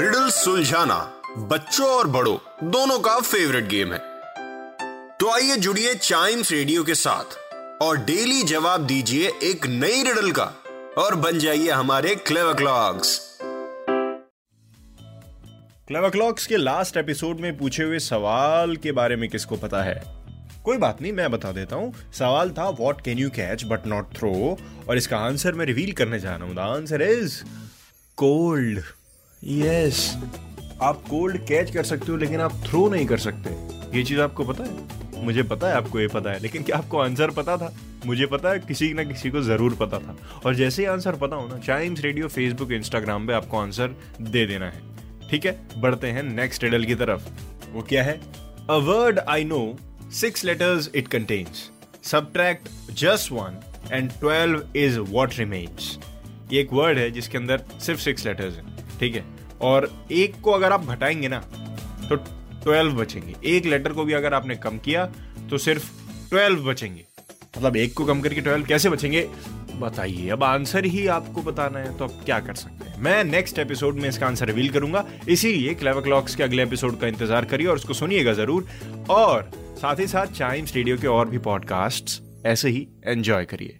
Riddle सुलझाना बच्चों और बड़ों, दोनों का फेवरेट गेम है। तो आइए जुड़िए चाइम्स रेडियो के साथ और डेली जवाब दीजिए एक नई रिडल का और बन जाइए हमारे क्लेव क्लॉक्स क्लेवर क्लॉक्स के लास्ट एपिसोड में पूछे हुए सवाल के बारे में किसको पता है? कोई बात नहीं, मैं बता देता हूँ। सवाल था what can you catch but not throw और इसका आंसर मैं रिवील करने जा रहा हूँ। The answer is cold yes आप कोल्ड कैच कर सकते हो, लेकिन आप थ्रो नहीं कर सकते। ये चीज़ आपको पता है? मुझे पता है, आपको ये पता है, लेकिन क्या आपको आंसर पता था? मुझे पता है, किसी ना किसी को ज़रूर पता था। और जैसे ही आंसर पता हो ना चाइम्स रेडियो फेसबुक इंस्टाग्राम पे आपको आंसर दे देना है। ठीक है? बढ़ते हैं नेक्स्ट रिडल की तरफ़। वो क्या है? A word I know six letters it contains subtract just one and twelve is what remains ये एक वर्ड है जिसके अंदर सिर्फ़ सिक्स लेटर्स हैं। ठीक है? और एक को अगर आप घटाएँगे ना तो ट्वेल्व बचेंगे। एक लेटर को भी अगर आपने कम किया तो सिर्फ़ ट्वेल्व बचेंगे। मतलब एक को कम करके ट्वेल्व कैसे बचेंगे? बताइए। अब आंसर ही आपको बताना है तो अब क्या कर सकते हैं? मैं नेक्स्ट एपिसोड में इसका आंसर रिवील करूँगा। इसीलिए क्लेवर क्लॉक्स के अगले एपिसोड का इंतज़ार करिए और उसको सुनिएगा ज़रूर। और साथ ही साथ चाइम्स रेडियो के और भी पॉडकास्ट ऐसे ही एंजॉय करिए।